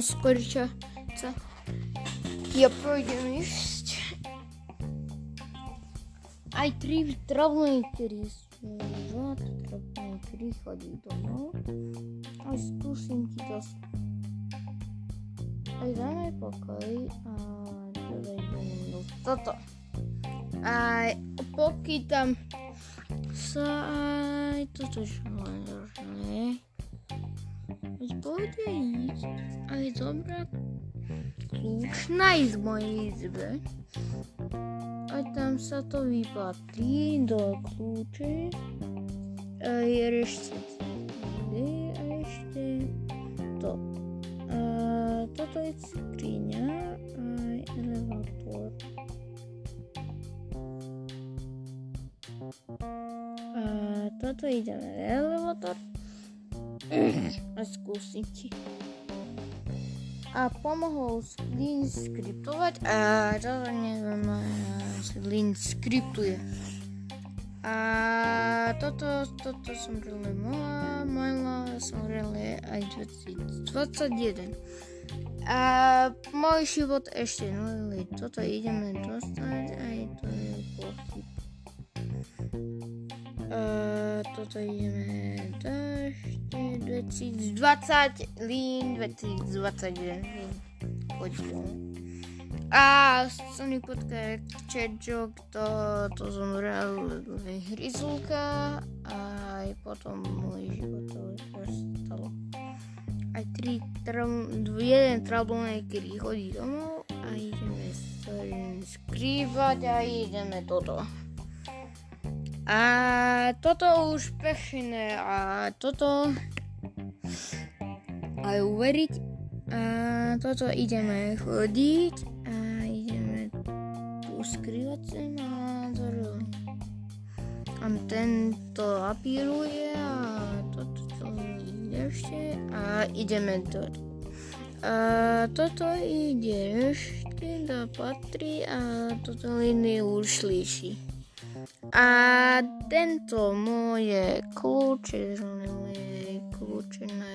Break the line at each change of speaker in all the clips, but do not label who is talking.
skôr čo sa ja pôjdem ísť. Aj tri troublemakery sú za to troublemakery chodí domov. Aj skúsim ti to aj dáme pokoj a teda idem do toto. Aj poky tam sa aj toto čo len Veď pôjde ísť aj dobrá kľúč nájsť v mojej izbe. A tam sa to vypatrí do kľúče. A je ešte a ešte to. A toto je skriňa aj elevátor. A toto ide na elevátor. A skúsiť a pomohol Lean skriptovať a neviem, Lean skriptuje. A toto, toto som rele mala, mala som rele aj 2021. A môj život ešte nulili. Toto ideme dostať, aj to je pochyb. A toto ideme dať. 2020 Lean 2021 chodil. A Sony Podcast Joke to, to som hral hryzulka a aj potom môj život to už stalo. Aj tri, tram, jeden troublemaker chodí domov a ideme sa skrývať a ideme toto. A toto už pekné a toto aj uveriť. A toto ideme chodiť a ideme tu skrývať sa nádor. A tento apíruje a toto to ešte a ideme do a toto ide ešte do patrí a toto linie už slyší. A tento moje kľúče, moje kľúče na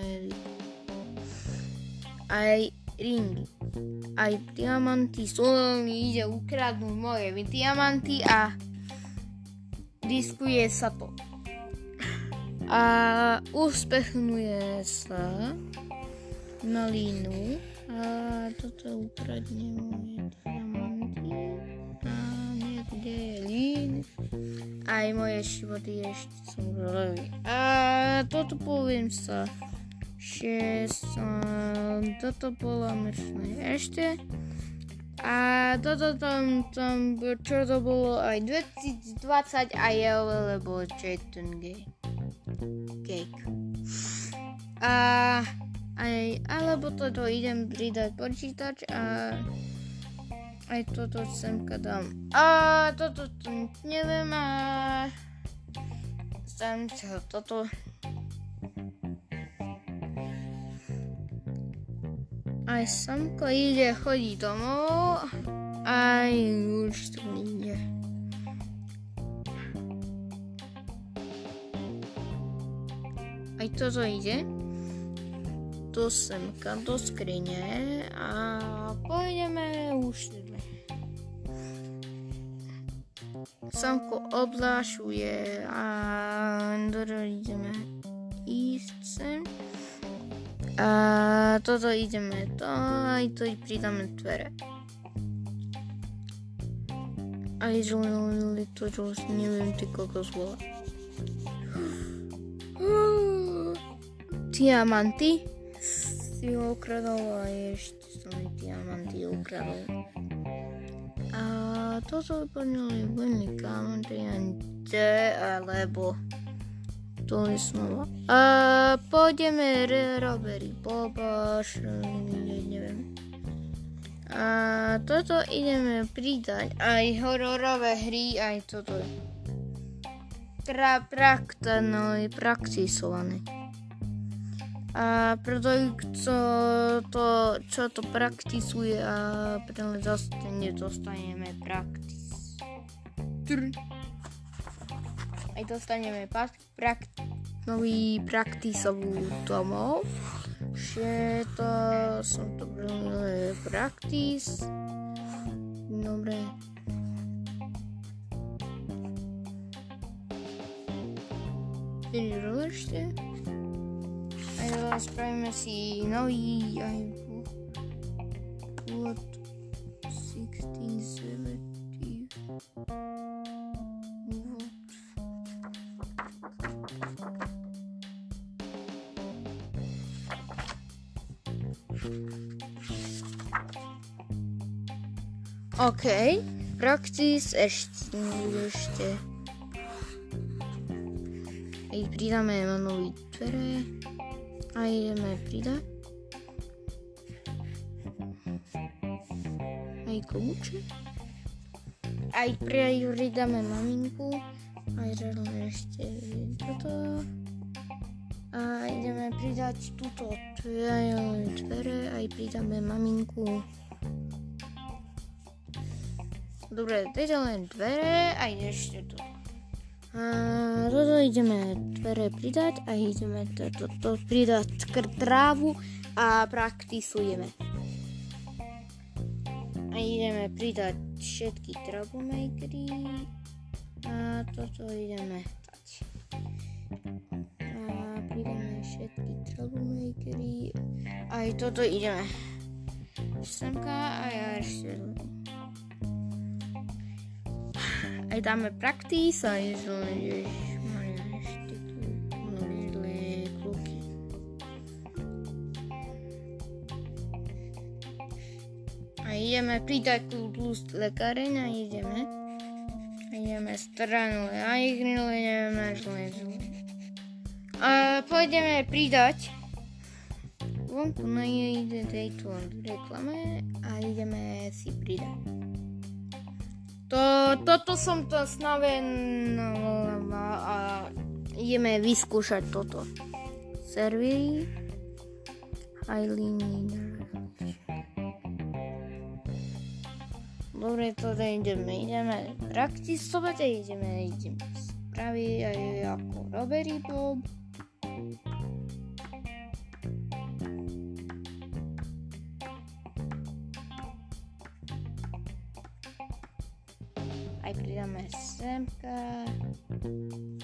aj ringy, aj diamanty, mi ide ukradnúť moje diamanty a diskuje sa to. A uspechnuje sa na línu a toto ukradne moje aj moje životy ešte som želeli. A toto poviem sa, že som, toto bolo mršné ešte. A toto tam, tam, čo to bolo aj 2020 a je lebo ten Gay. Cake. A aj, alebo toto idem pridať počítač a aj toto semka dám. A toto to neviem a sem toto. Aj samko ide, chodí domov, aj už tu ide. Aj toto ide. Do semka, do skrine. A pôjdeme Samko oblášuje a ideme ísť sem. A toto ideme to, aj to pridáme dvere. Aj zvolili to, čo neviem ty koľko zvolá. Diamanty si ho ukradol a ešte som diamanty ukradol toto vyplnili buďme kamantriante alebo to je znova. A pôjdeme roberi Bobaš, neviem. A toto ideme pridať aj hororové hry, aj toto pra, praktano, praktizované. A preto kto to, čo to praktizuje a preto dostane, dostaneme praktis. Aj dostaneme pak, prak, nový praktisovú domov. ešte to som to bral practice. Dobre. Ešte. Aj spravíme si nový aj what 1670 OK, practice ešte, ešte. Aj pridáme nový dvere a ideme pridať. Aj kľúče. Aj pridáme maminku. Aj ešte toto. A ideme pridať túto dvere, aj pridáme maminku. Dobre, teda len dvere a ešte tu. A toto ideme dvere pridať a ideme to, to, to pridať trávu a praktisujeme. A ideme pridať všetky troublemakery a toto ideme dať. A pridáme všetky troublemakery aj toto ideme. Semka a ja ešte aj dáme practice a je to ešte tu nové kluky. A ideme pridať tú plus lekáreň a ideme. A ideme stranu a ideme zle, zle. A pôjdeme pridať vonku na tejto reklame a ideme si pridať. To, toto som to snavenovala a ideme vyskúšať toto. Servery. Highly Dobre, to ideme, ideme praktisovať a ideme, ideme spraviť aj ako Robbery Bob.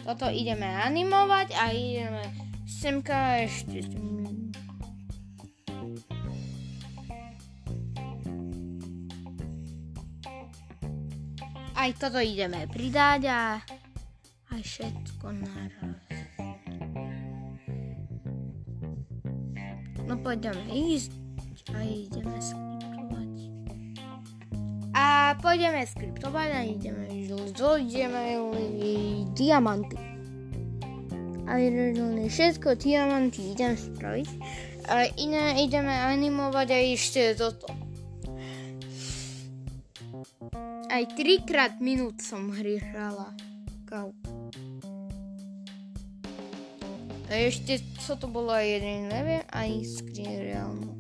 Toto ideme animovať a ideme semka ešte. Aj toto ideme pridať a aj všetko naraz. No poďme ísť a ideme skúšať. Pôjdeme skriptovať a ideme železo, ideme diamanty. A všetko diamanty idem spraviť. A iné ideme animovať aj ešte toto. Aj trikrát minút som hry hrala. Kau. A ešte, co to bolo aj jeden neviem, aj screen reálno.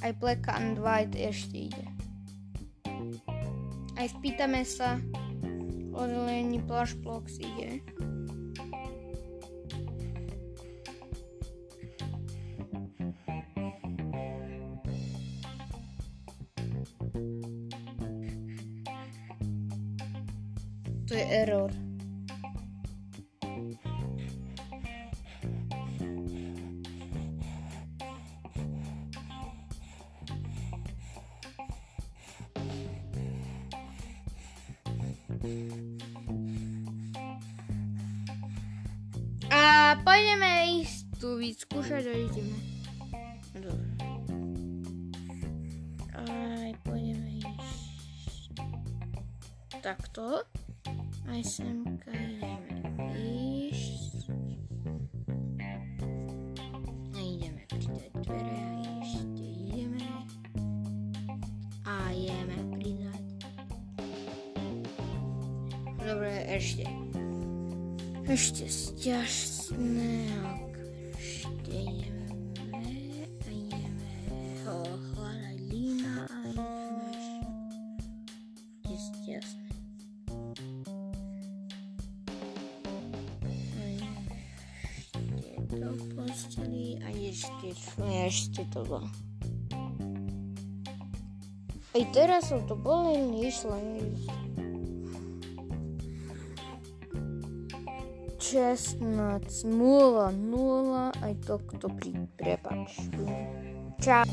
Aj Black and White ešte ide. Aj spýtame sa, oddelení Plush Blocks ide. To je error. A pôjdeme ísť tu vyskúšať a ideme. Dobre. Aj pôjdeme ísť takto. Aj semka ideme ísť. Ešte. Ešte sťažné ešte ideme a ideme ho hľadať lína a ideme ešte ešte do posteli a Vidíte, čo ešte to bolo. Aj teraz som to bol len išla. Česnac 0, 0, aj to, kto prepač. Čau.